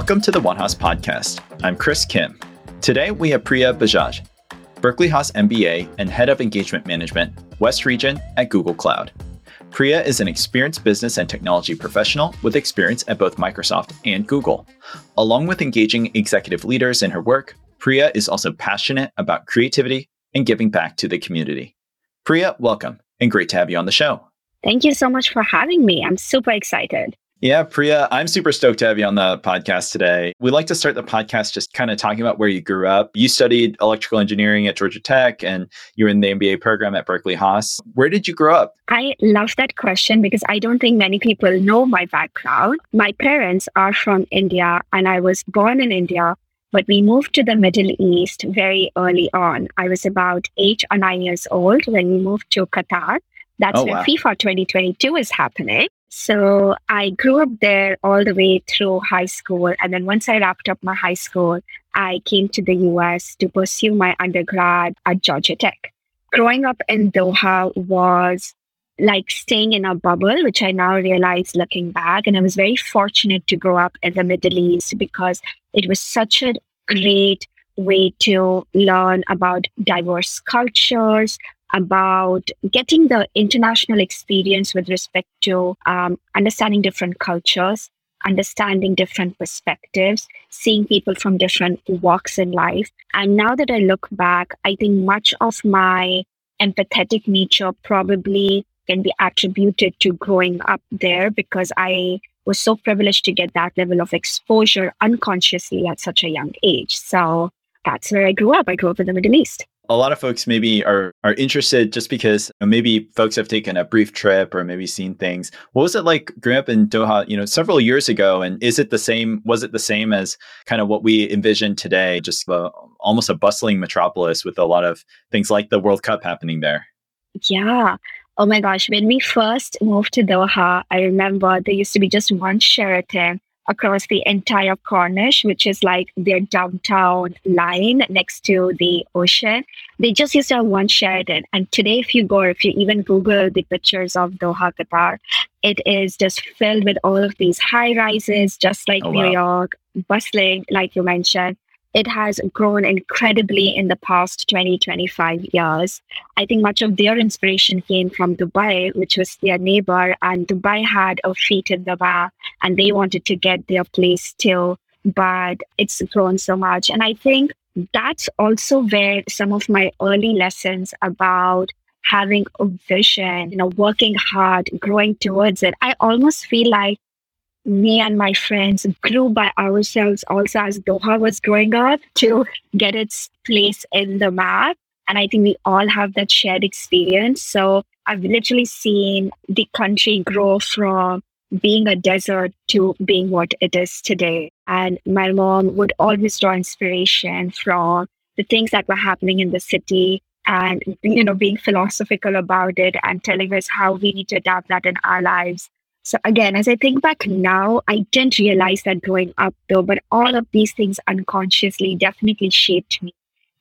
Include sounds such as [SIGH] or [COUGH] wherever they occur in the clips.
Welcome to the One Haas podcast. I'm Chris Kim. Today we have Priya Bajaj, Berkeley Haas MBA and Head of Engagement Management, West Region at Google Cloud. Priya is an experienced business and technology professional with experience at both Microsoft and Google. Along with engaging executive leaders in her work, Priya is also passionate about creativity and giving back to the community. Priya, welcome and great to have you on the show. Thank you so much for having me. I'm super excited. Yeah, Priya, I'm super stoked to have you on the podcast today. We like to start the podcast just kind of talking about where you grew up. You studied electrical engineering at Georgia Tech and you were in the MBA program at Berkeley Haas. Where did you grow up? I love that question because I don't think many people know my background. My parents are from India and I was born in India, but we moved to the Middle East very early on. I was about eight or nine years old when we moved to Qatar. That's oh, where wow. FIFA 2022 is happening. So I grew up there all the way through high school. And then once I wrapped up my high school, I came to the US to pursue my undergrad at Georgia Tech. Growing up in Doha was like staying in a bubble, which I now realize looking back. And I was very fortunate to grow up in the Middle East because it was such a great way to learn about diverse cultures, about getting the international experience with respect to um, understanding different cultures, understanding different perspectives, seeing people from different walks in life. And now that I look back, I think much of my empathetic nature probably can be attributed to growing up there because I was so privileged to get that level of exposure unconsciously at such a young age. So that's where I grew up. I grew up in the Middle East a lot of folks maybe are are interested just because maybe folks have taken a brief trip or maybe seen things. What was it like growing up in Doha, you know, several years ago? And is it the same? Was it the same as kind of what we envision today? Just almost a bustling metropolis with a lot of things like the World Cup happening there. Yeah. Oh my gosh. When we first moved to Doha, I remember there used to be just one Sheraton across the entire Corniche, which is like their downtown line next to the ocean. They just used to have one Sheraton. And today, if you go, if you even Google the pictures of Doha, Qatar, it is just filled with all of these high rises, just like oh, New wow. York, bustling, like you mentioned it has grown incredibly in the past 20, 25 years. I think much of their inspiration came from Dubai, which was their neighbor, and Dubai had a feet in the bar and they wanted to get their place too, but it's grown so much. And I think that's also where some of my early lessons about having a vision, you know, working hard, growing towards it. I almost feel like me and my friends grew by ourselves also as Doha was growing up to get its place in the map. And I think we all have that shared experience. So I've literally seen the country grow from being a desert to being what it is today. And my mom would always draw inspiration from the things that were happening in the city and, you know, being philosophical about it and telling us how we need to adapt that in our lives so again, as I think back now, I didn't realize that growing up though, but all of these things unconsciously definitely shaped me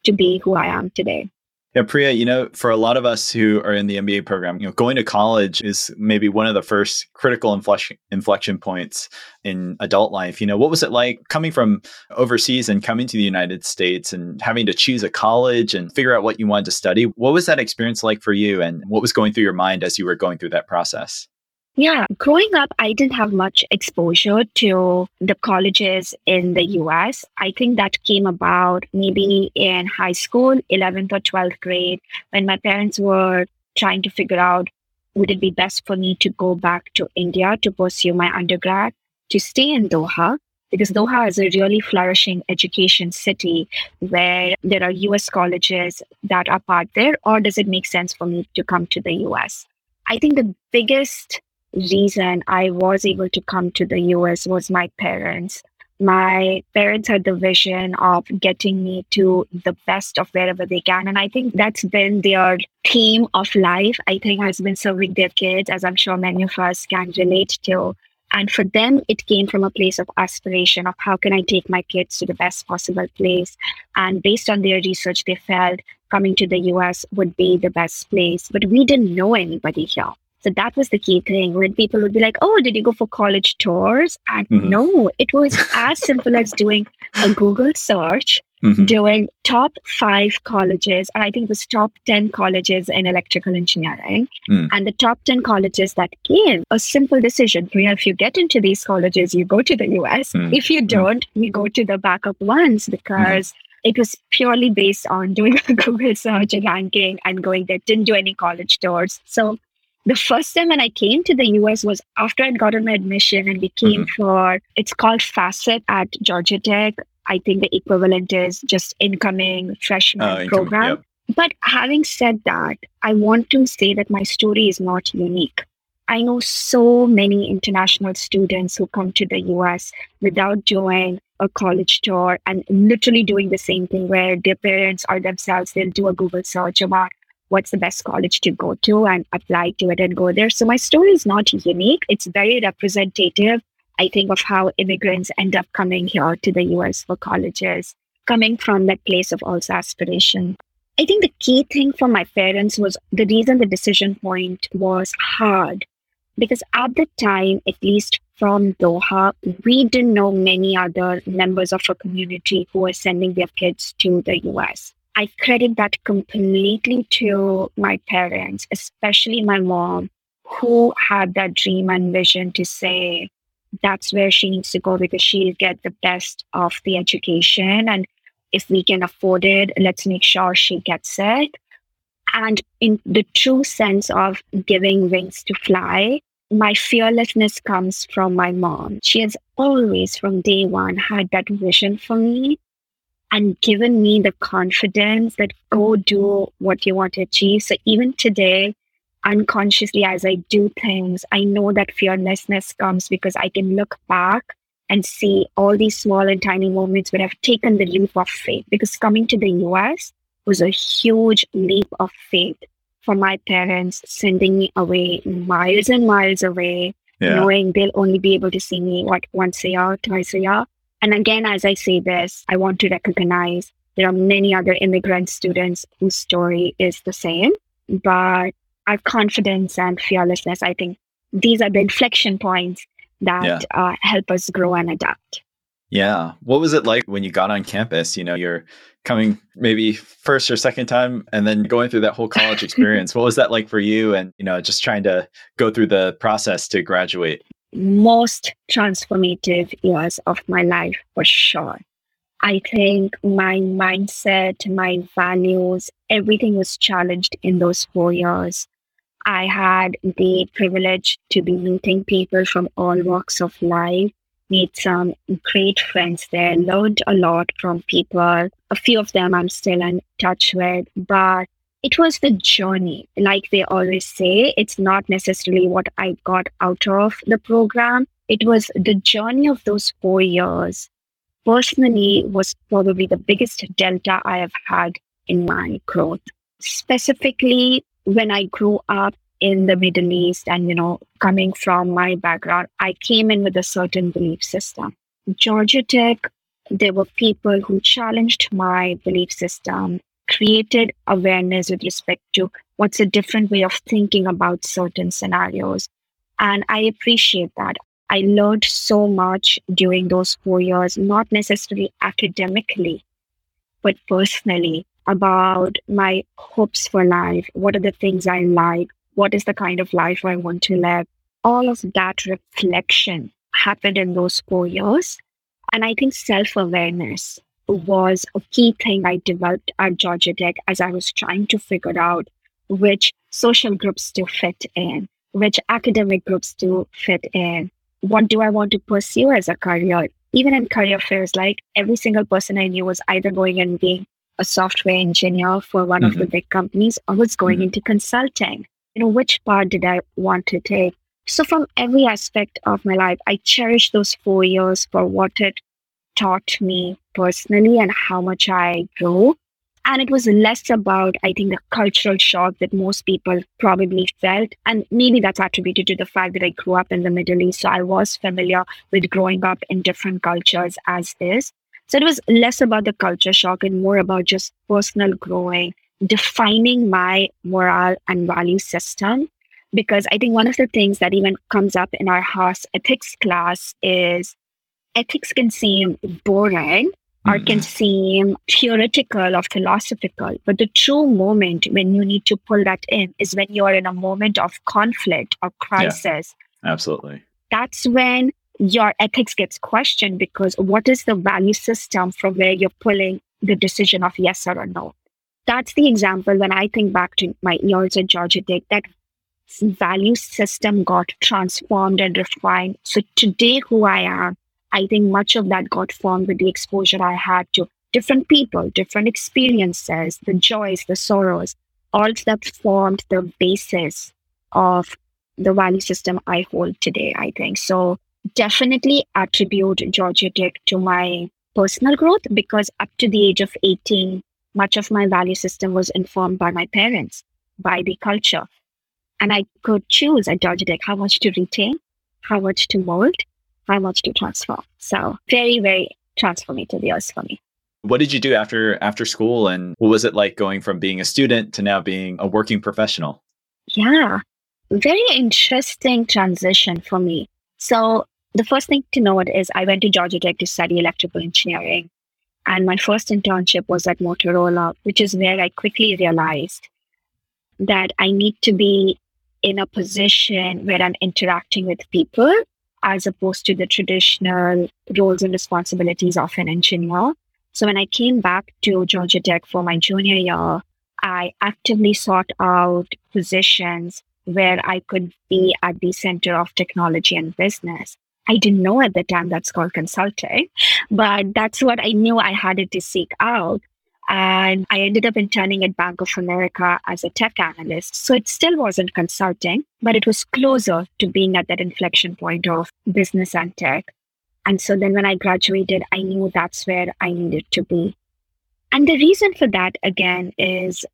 to be who I am today. Yeah, Priya, you know, for a lot of us who are in the MBA program, you know, going to college is maybe one of the first critical inflection inflection points in adult life. You know, what was it like coming from overseas and coming to the United States and having to choose a college and figure out what you wanted to study? What was that experience like for you and what was going through your mind as you were going through that process? Yeah, growing up, I didn't have much exposure to the colleges in the US. I think that came about maybe in high school, 11th or 12th grade, when my parents were trying to figure out would it be best for me to go back to India to pursue my undergrad, to stay in Doha, because Doha is a really flourishing education city where there are US colleges that are part there, or does it make sense for me to come to the US? I think the biggest reason I was able to come to the US was my parents. My parents had the vision of getting me to the best of wherever they can. And I think that's been their theme of life, I think has been serving their kids, as I'm sure many of us can relate to. And for them, it came from a place of aspiration of how can I take my kids to the best possible place. And based on their research, they felt coming to the US would be the best place. But we didn't know anybody here So that was the key thing when people would be like, Oh, did you go for college tours? And mm-hmm. no, it was as simple as doing a Google search, mm-hmm. doing top five colleges. And I think it was top 10 colleges in electrical engineering. Mm. And the top 10 colleges that gave a simple decision. You know, If you get into these colleges, you go to the US. Mm. If you mm. don't, you go to the backup ones because it was purely based on doing [LAUGHS] a Google search and ranking and going there. Didn't do any college tours. So the first time when I came to the US was after I'd gotten my admission and we came mm-hmm. for it's called FASET at Georgia Tech. I think the equivalent is just incoming freshman uh, program. Yep. But having said that, I want to say that my story is not unique. I know so many international students who come to the US without doing a college tour and literally doing the same thing where their parents or themselves, they'll do a Google search about what's the best college to go to and apply to it and go there. So my story is not unique. It's very representative, I think, of how immigrants end up coming here to the US for colleges, coming from that place of also aspiration. I think the key thing for my parents was the reason the decision point was hard. Because at the time, at least from Doha, we didn't know many other members of our community who were sending their kids to the US. I credit that completely to my parents, especially my mom, who had that dream and vision to say that's where she needs to go because she'll get the best of the education. And if we can afford it, let's make sure she gets it. And in the true sense of giving wings to fly, my fearlessness comes from my mom. She has always, from day one, had that vision for me and given me the confidence that go do what you want to achieve. So even today, unconsciously, as I do things, I know that fearlessness comes because I can look back and see all these small and tiny moments where I've taken the leap of faith. Because coming to the US was a huge leap of faith for my parents, sending me away miles and miles away, yeah. knowing they'll only be able to see me what once a year, twice a year. And again, as I say this, I want to recognize there are many other immigrant students whose story is the same, but our confidence and fearlessness, I think these are the inflection points that yeah. uh, help us grow and adapt. Yeah. What was it like when you got on campus? You know, you're coming maybe first or second time and then going through that whole college [LAUGHS] experience. what was that like for you? And, you know, just trying to go through the process to graduate? Most transformative years of my life for sure. I think my mindset, my values, everything was challenged in those four years. I had the privilege to be meeting people from all walks of life, made some great friends there, learned a lot from people. A few of them I'm still in touch with, but it was the journey. Like they always say, it's not necessarily what I got out of the program. It was the journey of those four years. Personally, was probably the biggest delta I have had in my growth. Specifically, when I grew up in the Middle East and, you know, coming from my background, I came in with a certain belief system. Georgia Tech, there were people who challenged my belief system created awareness with respect to what's a different way of thinking about certain scenarios. And I appreciate that. I learned so much during those four years, not necessarily academically, but personally about my hopes for life. What are the things I like? What is the kind of life I want to live? All of that reflection happened in those four years. And I think self awareness was a key thing I developed at Georgia Tech as I was trying to figure out which social groups to fit in, which academic groups to fit in. What do I want to pursue as a career? Even in career fairs, like every single person I knew was either going and being a software engineer for one mm-hmm. of the mm-hmm. big companies or was going mm-hmm. into consulting. You know, which part did I want to take? So, from every aspect of my life, I cherish those four years for what it taught me personally and how much I grew. And it was less about, I think, the cultural shock that most people probably felt. And maybe that's attributed to the fact that I grew up in the Middle East. So I was familiar with growing up in different cultures as is. So it was less about the culture shock and more about just personal growing, defining my moral and value system, because I think one of the things that even comes up in our Haas ethics class is ethics can seem boring or mm-hmm. can seem theoretical or philosophical. But the true moment when you need to pull that in is when you are in a moment of conflict or crisis. Yeah, absolutely. That's when your ethics gets questioned because what is the value system from where you're pulling the decision of yes or no? That's the example when I think back to my years at Georgia Tech, that value system got transformed and refined. So today, who I am, I think much of that got formed with the exposure I had to different people, different experiences, the joys, the sorrows, all that formed the basis of the value system I hold today, I think. So definitely attribute Georgia Tech to my personal growth because up to the age of 18, much of my value system was informed by my parents, by the culture. And I could choose at Georgia Tech how much to retain, how much to mold, how much to transform. So very, very transformative years for me. What did you do after after school and what was it like going from being a student to now being a working professional? Yeah. Very interesting transition for me. So the first thing to note is I went to Georgia Tech to study electrical engineering. And my first internship was at Motorola, which is where I quickly realized that I need to be in a position where I'm interacting with people as opposed to the traditional roles and responsibilities of an engineer. So when I came back to Georgia Tech for my junior year, I actively sought out positions where I could be at the center of technology and business. I didn't know at the time that's called consulting, but that's what I knew I had to seek out. And I ended up interning at Bank of America as a tech analyst. So it still wasn't consulting, but it was closer to being at that inflection point of business and tech. And so then when I graduated, I knew that's where I needed to be. And the reason for that, again, is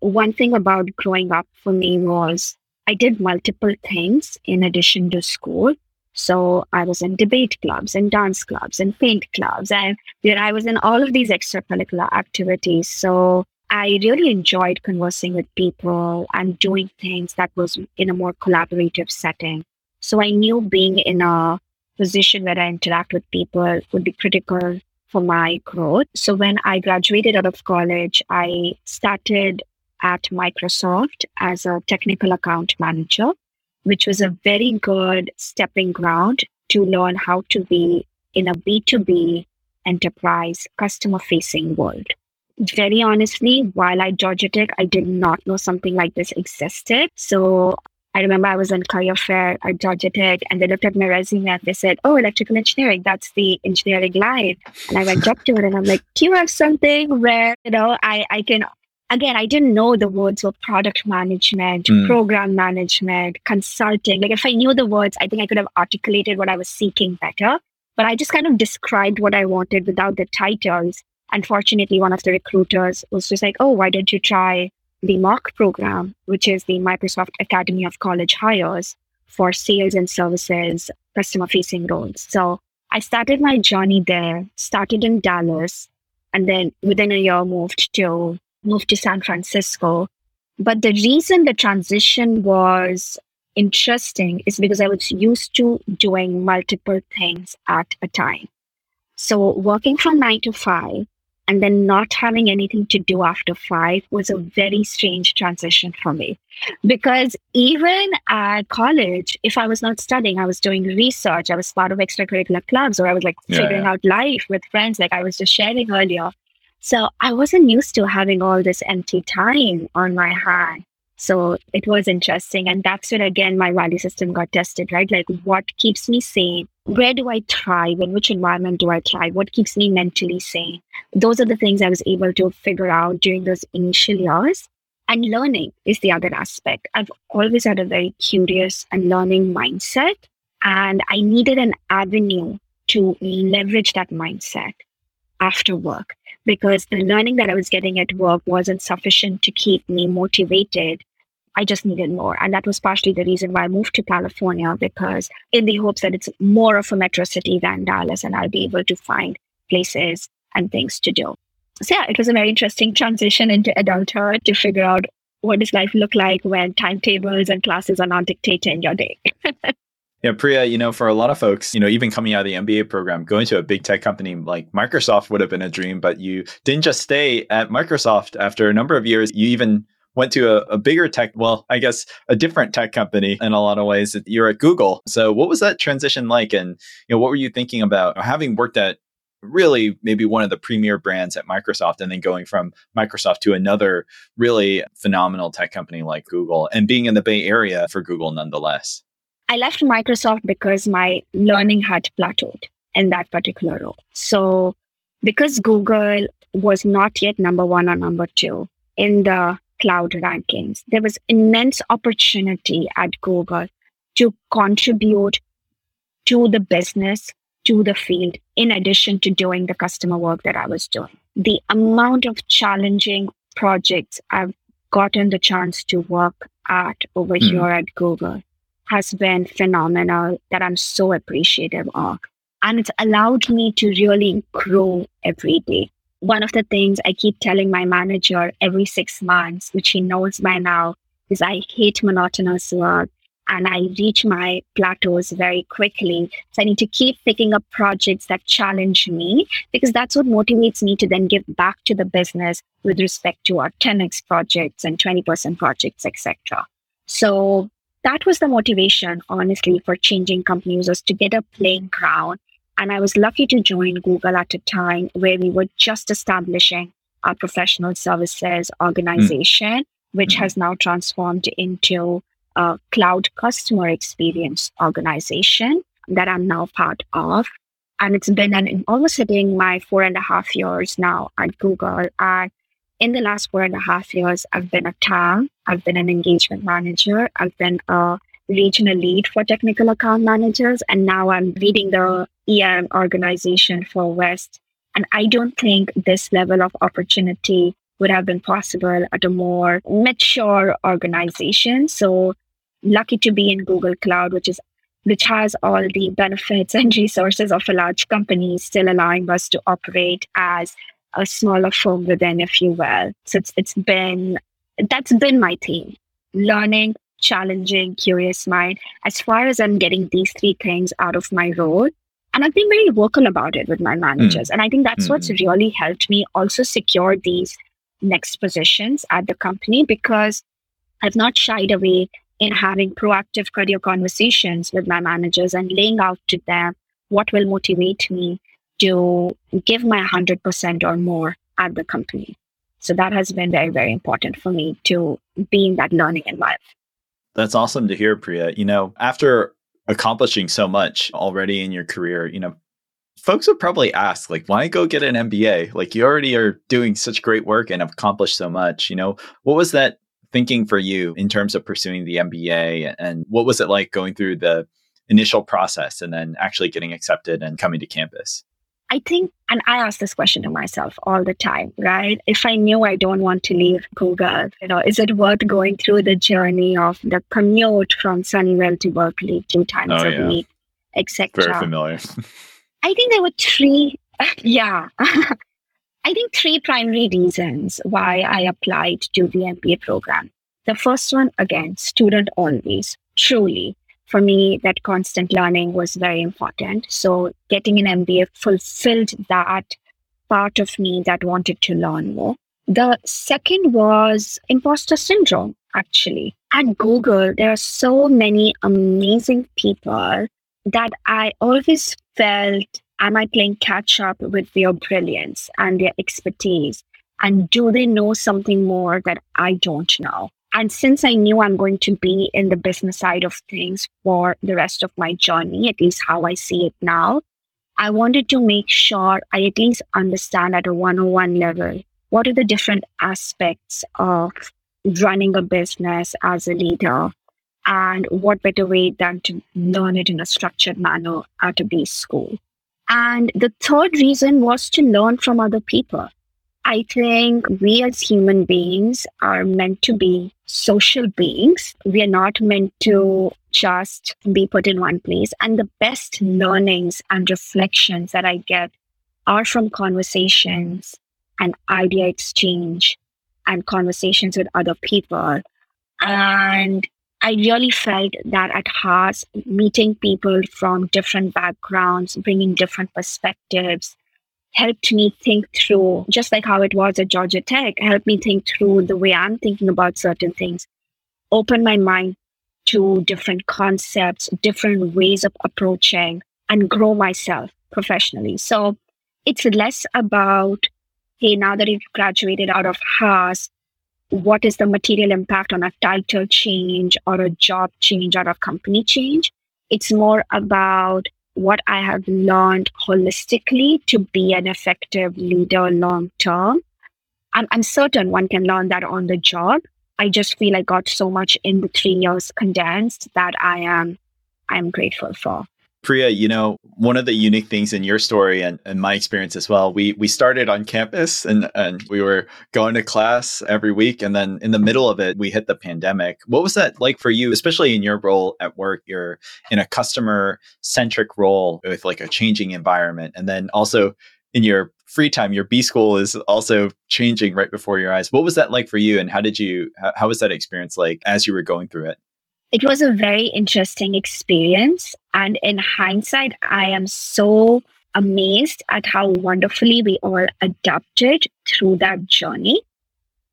one thing about growing up for me was I did multiple things in addition to school. So I was in debate clubs and dance clubs and paint clubs, and I was in all of these extracurricular activities. So I really enjoyed conversing with people and doing things that was in a more collaborative setting. So I knew being in a position where I interact with people would be critical for my growth. So when I graduated out of college, I started at Microsoft as a technical account manager which was a very good stepping ground to learn how to be in a B2B enterprise customer facing world. Very honestly, while I Georgia Tech, I did not know something like this existed. So I remember I was on career fair at Georgia Tech and they looked at my resume and they said, Oh, electrical engineering, that's the engineering line. And I went up to it and I'm like, Do you have something where, you know, I, I can again, I didn't know the words of product management, mm. program management, consulting. Like if I knew the words, I think I could have articulated what I was seeking better. But I just kind of described what I wanted without the titles. Unfortunately, one of the recruiters was just like, oh, why don't you try the MACH program, which is the Microsoft Academy of College Hires for sales and services, customer facing roles. So I started my journey there, started in Dallas, and then within a year moved to moved to San Francisco. But the reason the transition was interesting is because I was used to doing multiple things at a time. So working from nine to five and then not having anything to do after five was a very strange transition for me. Because even at college, if I was not studying, I was doing research, I was part of extracurricular clubs, or I was like yeah, figuring yeah. out life with friends, like I was just sharing earlier. So I wasn't used to having all this empty time on my hand. So it was interesting. And that's when, again, my value system got tested, right? Like, what keeps me sane? Where do I thrive? In which environment do I thrive? What keeps me mentally sane? Those are the things I was able to figure out during those initial years. And learning is the other aspect. I've always had a very curious and learning mindset. And I needed an avenue to leverage that mindset after work because the learning that I was getting at work wasn't sufficient to keep me motivated. I just needed more. And that was partially the reason why I moved to California because in the hopes that it's more of a metro city than Dallas and I'll be able to find places and things to do. So yeah, it was a very interesting transition into adulthood to figure out what does life look like when timetables and classes are not dictating your day? [LAUGHS] Yeah, Priya, you know, for a lot of folks, you know, even coming out of the MBA program, going to a big tech company like Microsoft would have been a dream, but you didn't just stay at Microsoft. After a number of years, you even went to a, a bigger tech, well, I guess a different tech company in a lot of ways. You're at Google. So what was that transition like? And, you know, what were you thinking about having worked at really maybe one of the premier brands at Microsoft and then going from Microsoft to another really phenomenal tech company like Google and being in the Bay Area for Google nonetheless? I left Microsoft because my learning had plateaued in that particular role. So, because Google was not yet number one or number two in the cloud rankings, there was immense opportunity at Google to contribute to the business, to the field, in addition to doing the customer work that I was doing. The amount of challenging projects I've gotten the chance to work at over mm. here at Google has been phenomenal that I'm so appreciative of. And it's allowed me to really grow every day. One of the things I keep telling my manager every six months, which he knows by now, is I hate monotonous work and I reach my plateaus very quickly. So I need to keep picking up projects that challenge me because that's what motivates me to then give back to the business with respect to our 10x projects and 20% projects, etc. So that was the motivation, honestly, for changing companies was to get a playing ground. And I was lucky to join Google at a time where we were just establishing our professional services organization, mm. which mm. has now transformed into a cloud customer experience organization that I'm now part of. And it's been an, almost hitting my four and a half years now at Google. And in the last four and a half years, I've been a TAM, I've been an engagement manager, I've been a regional lead for technical account managers, and now I'm leading the EM organization for West. And I don't think this level of opportunity would have been possible at a more mature organization. So lucky to be in Google Cloud, which is which has all the benefits and resources of a large company, still allowing us to operate as a smaller firm within, if you will. So it's it's been that's been my theme. Learning, challenging, curious mind. As far as I'm getting these three things out of my role. And I've been very vocal about it with my managers. Mm. And I think that's mm. what's really helped me also secure these next positions at the company because I've not shied away in having proactive career conversations with my managers and laying out to them what will motivate me to give my 100% or more at the company. So that has been very, very important for me to be in that learning environment. That's awesome to hear, Priya. You know, after accomplishing so much already in your career, you know, folks would probably ask, like, why go get an MBA? Like, you already are doing such great work and have accomplished so much. You know, what was that thinking for you in terms of pursuing the MBA? And what was it like going through the initial process and then actually getting accepted and coming to campus? I think, and I ask this question to myself all the time, right? If I knew I don't want to leave Google, you know, is it worth going through the journey of the commute from Sunnyvale to Berkeley two times oh, a yeah. week, etc.? Very familiar. I think there were three, [LAUGHS] yeah. [LAUGHS] I think three primary reasons why I applied to the MBA program. The first one, again, student always, truly for me, that constant learning was very important. So getting an MBA fulfilled that part of me that wanted to learn more. The second was imposter syndrome, actually. At Google, there are so many amazing people that I always felt, am I playing catch up with their brilliance and their expertise? And do they know something more that I don't know? And since I knew I'm going to be in the business side of things for the rest of my journey, at least how I see it now, I wanted to make sure I at least understand at a 101 level what are the different aspects of running a business as a leader and what better way than to learn it in a structured manner at a B school. And the third reason was to learn from other people. I think we as human beings are meant to be social beings. We are not meant to just be put in one place. And the best learnings and reflections that I get are from conversations and idea exchange and conversations with other people. And I really felt that at Haas, meeting people from different backgrounds, bringing different perspectives, helped me think through, just like how it was at Georgia Tech, helped me think through the way I'm thinking about certain things, open my mind to different concepts, different ways of approaching, and grow myself professionally. So it's less about, hey, now that you've graduated out of Haas, what is the material impact on a title change or a job change or a company change? It's more about what I have learned holistically to be an effective leader long term. I'm, I'm certain one can learn that on the job. I just feel I got so much in the three years condensed that I am I'm grateful for. Priya, you know, one of the unique things in your story and, and my experience as well, we we started on campus and, and we were going to class every week. And then in the middle of it, we hit the pandemic. What was that like for you, especially in your role at work? You're in a customer centric role with like a changing environment. And then also in your free time, your B school is also changing right before your eyes. What was that like for you? And how did you, how, how was that experience like as you were going through it? It was a very interesting experience. And in hindsight, I am so amazed at how wonderfully we all adapted through that journey.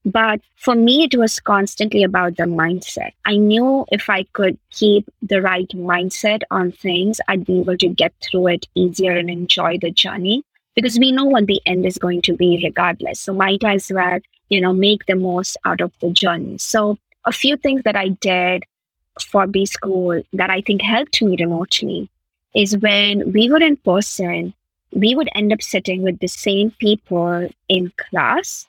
But for me, it was constantly about the mindset. I knew if I could keep the right mindset on things, I'd be able to get through it easier and enjoy the journey because we know what the end is going to be regardless. So might as well, you know, make the most out of the journey. So a few things that I did for B school that I think helped me remotely is when we were in person, we would end up sitting with the same people in class.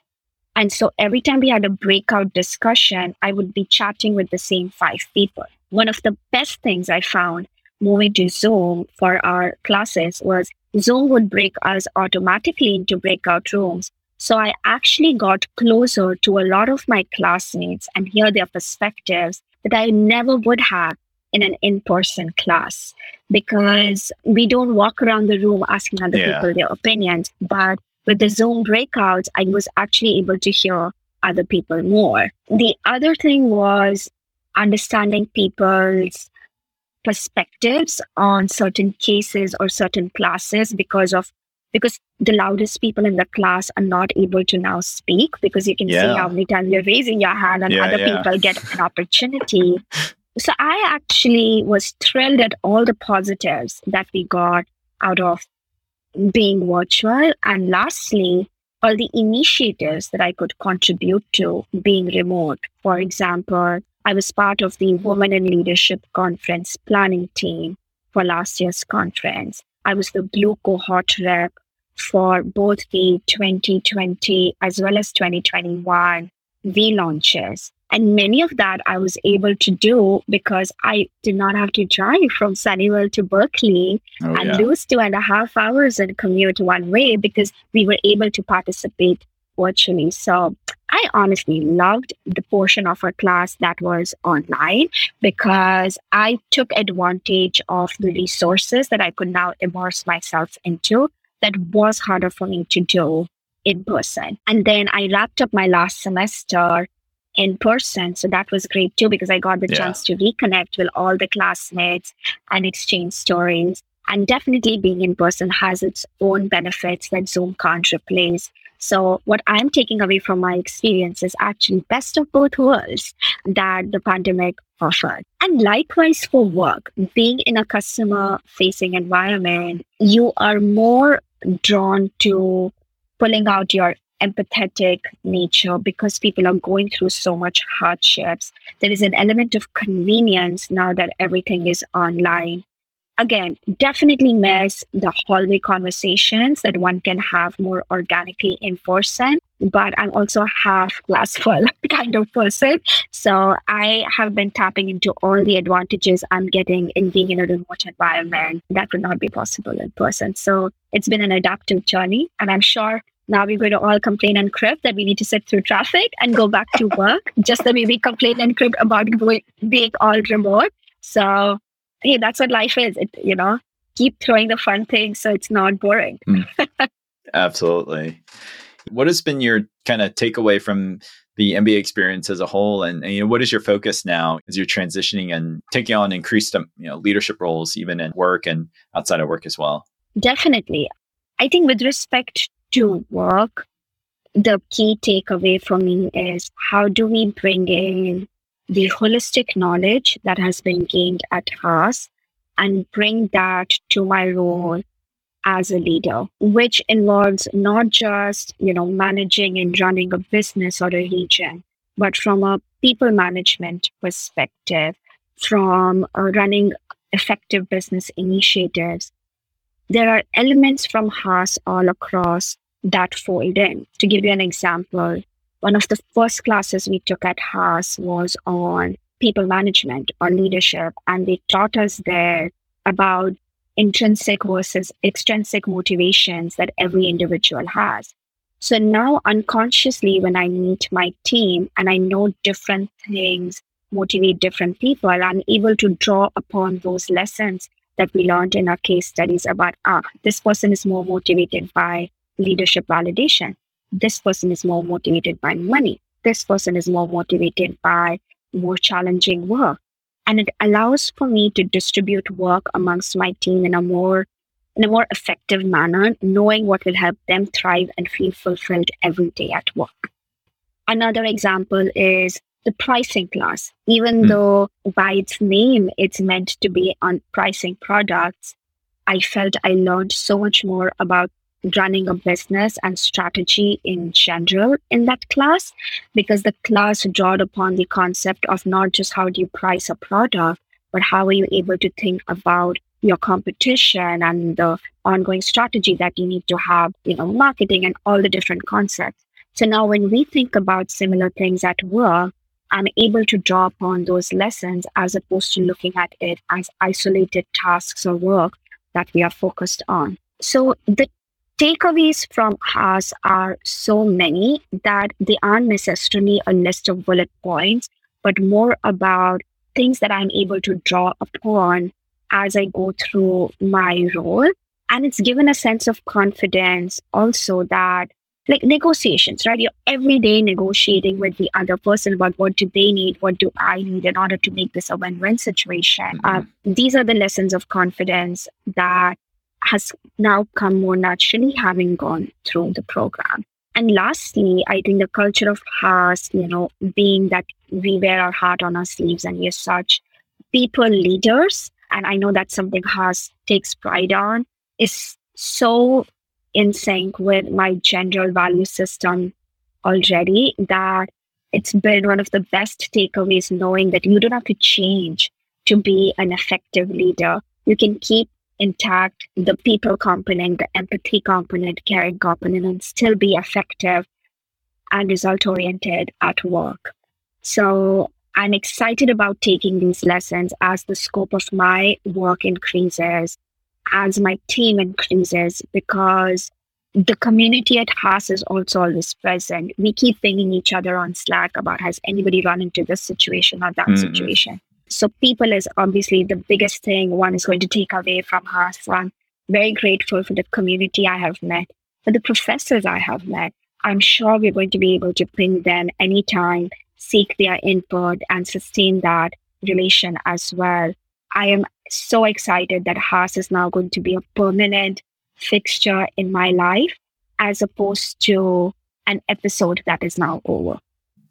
And so every time we had a breakout discussion, I would be chatting with the same five people. One of the best things I found moving to Zoom for our classes was Zoom would break us automatically into breakout rooms. So I actually got closer to a lot of my classmates and hear their perspectives that I never would have in an in person class because we don't walk around the room asking other yeah. people their opinions. But with the Zoom breakouts, I was actually able to hear other people more. The other thing was understanding people's perspectives on certain cases or certain classes because of because the loudest people in the class are not able to now speak because you can yeah. see how many times you're raising your hand and yeah, other yeah. people get an [LAUGHS] opportunity. so I actually was thrilled at all the positives that we got out of being virtual. And lastly, all the initiatives that I could contribute to being remote. For example, I was part of the Women in Leadership Conference planning team for last year's conference. I was the blue cohort rep for both the 2020 as well as 2021 V launches. And many of that I was able to do because I did not have to drive from Sunnyvale to Berkeley oh, and yeah. lose two and a half hours and commute one way because we were able to participate virtually. So I honestly loved the portion of our class that was online because I took advantage of the resources that I could now immerse myself into that was harder for me to do in person. And then I wrapped up my last semester in person. So that was great too, because I got the yeah. chance to reconnect with all the classmates and exchange stories. And definitely being in person has its own benefits that Zoom can't replace. So what I'm taking away from my experience is actually best of both worlds that the pandemic offered. And likewise for work, being in a customer facing environment, you are more drawn to pulling out your empathetic nature because people are going through so much hardships. There is an element of convenience now that everything is online. Again, definitely miss the hallway conversations that one can have more organically in person but I'm also a half glass full [LAUGHS] kind of person. So I have been tapping into all the advantages I'm getting in being in a remote environment that would not be possible in person. So it's been an adaptive journey. And I'm sure now we're going to all complain and crib that we need to sit through traffic and go back to work, just the way we complain and crib about being all remote. So, hey, that's what life is. It, you know, keep throwing the fun things so it's not boring. Mm. [LAUGHS] Absolutely. What has been your kind of takeaway from the MBA experience as a whole, and, and, you know, what is your focus now as you're transitioning and taking on increased um, you know leadership roles, even in work and outside of work as well? Definitely, I think with respect to work, the key takeaway for me is how do we bring in the holistic knowledge that has been gained at Haas and bring that to my role as a leader, which involves not just, you know, managing and running a business or a region, but from a people management perspective, from uh, running effective business initiatives. There are elements from Haas all across that fold in. To give you an example, one of the first classes we took at Haas was on people management or leadership, and they taught us there about intrinsic versus extrinsic motivations that every individual has. So now, unconsciously, when I meet my team and I know different things motivate different people, I'm able to draw upon those lessons that we learned in our case studies about, ah, this person is more motivated by leadership validation. This person is more motivated by money. This person is more motivated by more challenging work and it allows for me to distribute work amongst my team in a more in a more effective manner knowing what will help them thrive and feel fulfilled every day at work another example is the pricing class even mm. though by its name it's meant to be on pricing products i felt i learned so much more about running a business and strategy in general in that class because the class drawed upon the concept of not just how do you price a product, but how are you able to think about your competition and the ongoing strategy that you need to have, you know, marketing and all the different concepts. So now when we think about similar things at work, I'm able to draw upon those lessons as opposed to looking at it as isolated tasks or work that we are focused on. So the takeaways from us are so many that they aren't necessarily a list of bullet points, but more about things that I'm able to draw upon as I go through my role. And it's given a sense of confidence also that like negotiations, right? You're every day negotiating with the other person about what do they need, what do I need in order to make this a win-win situation. Mm-hmm. Uh, these are the lessons of confidence that has now come more naturally having gone through the program. And lastly, I think the culture of Haas, you know, being that we wear our heart on our sleeves and we're such people leaders, and I know that's something Haas takes pride on, is so in sync with my general value system already that it's been one of the best takeaways knowing that you don't have to change to be an effective leader. You can keep intact the people component, the empathy component, caring component, and still be effective and result oriented at work. So I'm excited about taking these lessons as the scope of my work increases, as my team increases, because the community at Haas is also always present. We keep pinging each other on Slack about has anybody run into this situation or that mm-hmm. situation. So people is obviously the biggest thing one is going to take away from her. So I'm very grateful for the community I have met, for the professors I have met. I'm sure we're going to be able to bring them anytime, seek their input and sustain that relation as well. I am so excited that Haas is now going to be a permanent fixture in my life as opposed to an episode that is now over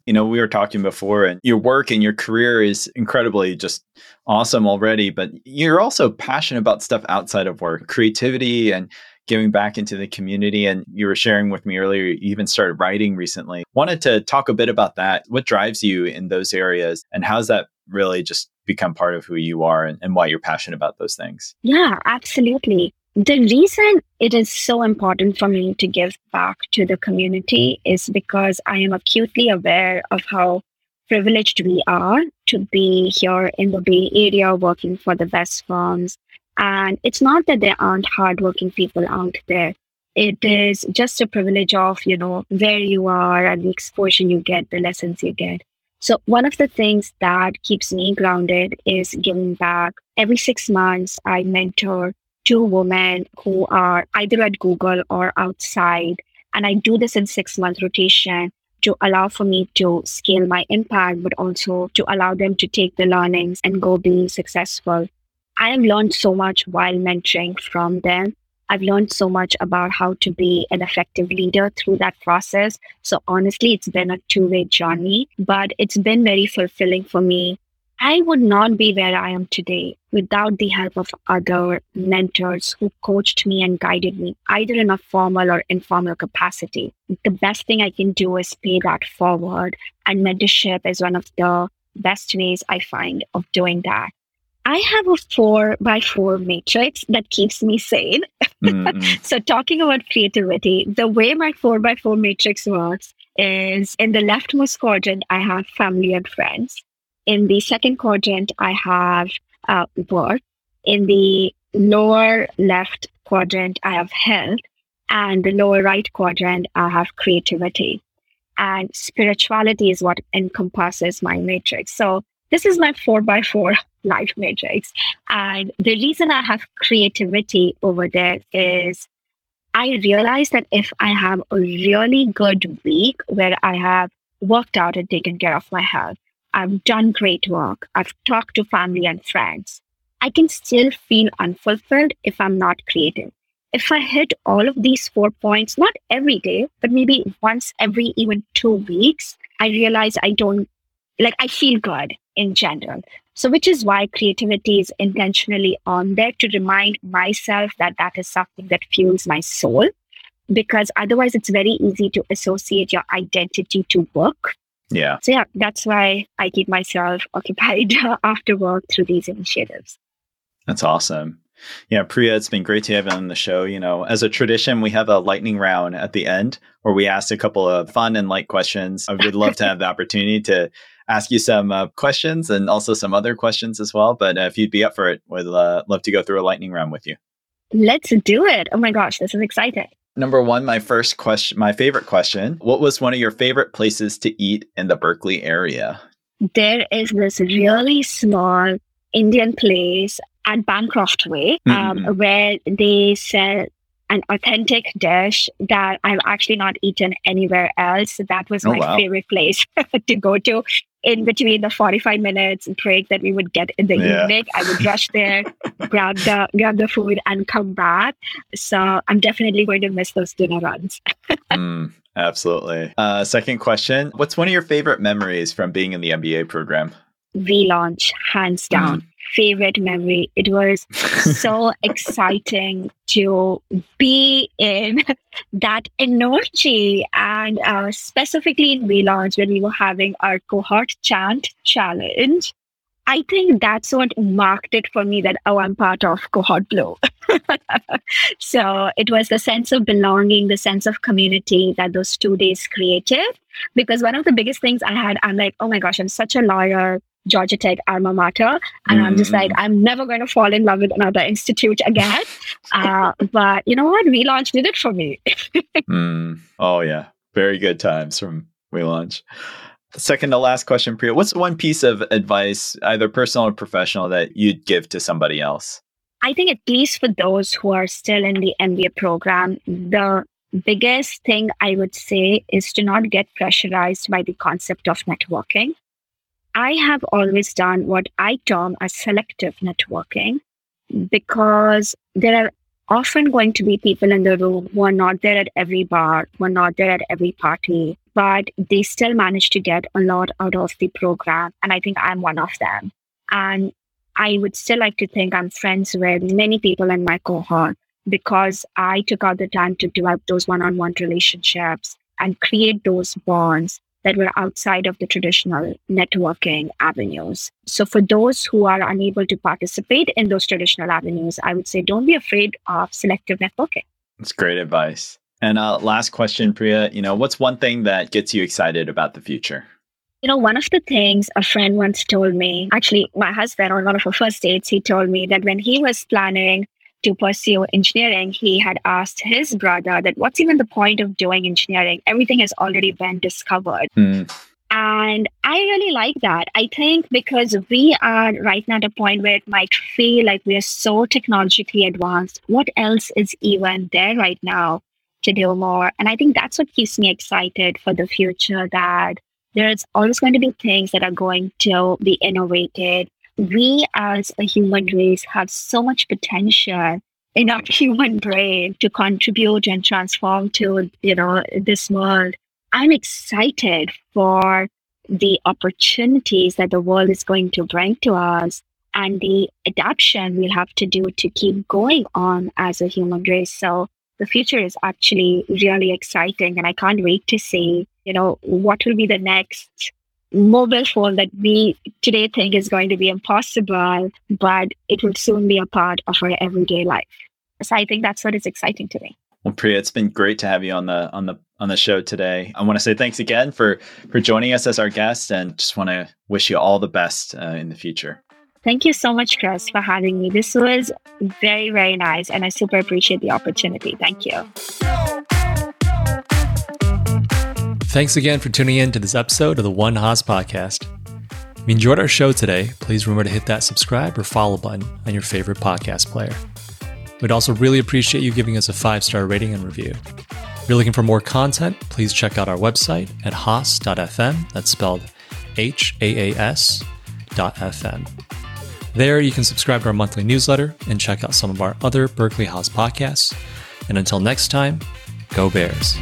you know, we were talking before, and your work and your career is incredibly just awesome already, but you're also passionate about stuff outside of work, creativity and giving back into the community. And you were sharing with me earlier, you even started writing recently. Wanted to talk a bit about that. What drives you in those areas, and how's that really just become part of who you are and, and why you're passionate about those things? Yeah, absolutely. The reason it is so important for me to give back to the community is because I am acutely aware of how privileged we are to be here in the Bay Area working for the best firms. And it's not that there aren't hardworking people out there. It is just a privilege of, you know, where you are and the exposure you get, the lessons you get. So one of the things that keeps me grounded is giving back. Every six months, I mentor two women who are either at Google or outside. And I do this in six month rotation to allow for me to scale my impact, but also to allow them to take the learnings and go being successful. I have learned so much while mentoring from them. I've learned so much about how to be an effective leader through that process. So honestly, it's been a two way journey, but it's been very fulfilling for me. I would not be where I am today without the help of other mentors who coached me and guided me, either in a formal or informal capacity. The best thing I can do is pay that forward, and mentorship is one of the best ways I find of doing that. I have a four by four matrix that keeps me sane. Mm-hmm. [LAUGHS] so, talking about creativity, the way my four by four matrix works is in the leftmost quadrant, I have family and friends. In the second quadrant, I have uh, work. In the lower left quadrant, I have health. And the lower right quadrant, I have creativity. And spirituality is what encompasses my matrix. So, this is my four by four [LAUGHS] life matrix. And the reason I have creativity over there is I realize that if I have a really good week where I have worked out and taken care of my health, I've done great work, I've talked to family and friends, I can still feel unfulfilled if I'm not creative. If I hit all of these four points, not every day, but maybe once every even two weeks, I realize I don't like I feel good in general. So, which is why creativity is intentionally on there to remind myself that that is something that fuels my soul. Because otherwise, it's very easy to associate your identity to work. Yeah. So, yeah, that's why I keep myself occupied [LAUGHS] after work through these initiatives. That's awesome. Yeah, Priya, it's been great to have you on the show. You know, as a tradition, we have a lightning round at the end where we ask a couple of fun and light questions. I would love to have the [LAUGHS] opportunity to ask you some uh, questions and also some other questions as well. But uh, if you'd be up for it, we'd uh, love to go through a lightning round with you. Let's do it. Oh my gosh, this is exciting. Number one, my first question, my favorite question. What was one of your favorite places to eat in the Berkeley area? There is this really small Indian place at Bancroft Way um, mm-hmm. where they sell an authentic dish that I've actually not eaten anywhere else. That was oh, my wow. favorite place [LAUGHS] to go to. In between the 45 minutes break that we would get in the yeah. evening, I would rush there, [LAUGHS] grab the grab the food, and come back. So I'm definitely going to miss those dinner runs. [LAUGHS] mm, absolutely. Uh, second question: What's one of your favorite memories from being in the MBA program? V-Launch, hands down. Mm favorite memory. It was [LAUGHS] so exciting to be in that energy and uh, specifically in V-Launch when we were having our cohort chant challenge. I think that's what marked it for me that, oh, I'm part of Cohort Blue. [LAUGHS] so it was the sense of belonging, the sense of community that those two days created. Because one of the biggest things I had, I'm like, oh my gosh, I'm such a lawyer Georgia Tech alma mater. And mm. I'm just like, mm. I'm never going to fall in love with another institute again. [LAUGHS] uh, but you know what? V-Launch did it for me. [LAUGHS] mm. Oh, yeah. Very good times from V-Launch. Second to last question, Priya. What's one piece of advice, either personal or professional, that you'd give to somebody else? I think, at least for those who are still in the MBA program, the biggest thing I would say is to not get pressurized by the concept of networking. I have always done what I term as selective networking because there are often going to be people in the room who are not there at every bar, who are not there at every party, but they still manage to get a lot out of the program. And I think I'm one of them. And I would still like to think I'm friends with many people in my cohort because I took out the time to develop those one on one relationships and create those bonds that were outside of the traditional networking avenues. So, for those who are unable to participate in those traditional avenues, I would say don't be afraid of selective networking. That's great advice. And uh, last question, Priya, you know, what's one thing that gets you excited about the future? You know, one of the things a friend once told me, actually, my husband on one of our first dates, he told me that when he was planning to pursue engineering, he had asked his brother that what's even the point of doing engineering? Everything has already been discovered. Mm. And I really like that. I think because we are right now at a point where it might feel like we are so technologically advanced. What else is even there right now to do more. And I think that's what keeps me excited for the future that there's always going to be things that are going to be innovated. We as a human race have so much potential in our [LAUGHS] human brain to contribute and transform to, you know, this world. I'm excited for the opportunities that the world is going to bring to us and the adaptation we'll have to do to keep going on as a human race. So the future is actually really exciting and I can't wait to see, you know, what will be the next mobile phone that we today think is going to be impossible, but it will soon be a part of our everyday life. So I think that's what is exciting to me. Well, Priya, it's been great to have you on the on the on the show today. I want to say thanks again for for joining us as our guest, and just want to wish you all the best uh, in the future. Thank you so much, Chris, for having me. This was very, very nice, and I super appreciate the opportunity. Thank you. Thanks again for tuning in to this episode of the One Haas podcast. If you enjoyed our show today, please remember to hit that subscribe or follow button on your favorite podcast player. We'd also really appreciate you giving us a five star rating and review. If you're looking for more content, please check out our website at haas.fm. That's spelled H A A S dot FM. There, you can subscribe to our monthly newsletter and check out some of our other Berkeley Haas podcasts. And until next time, go Bears.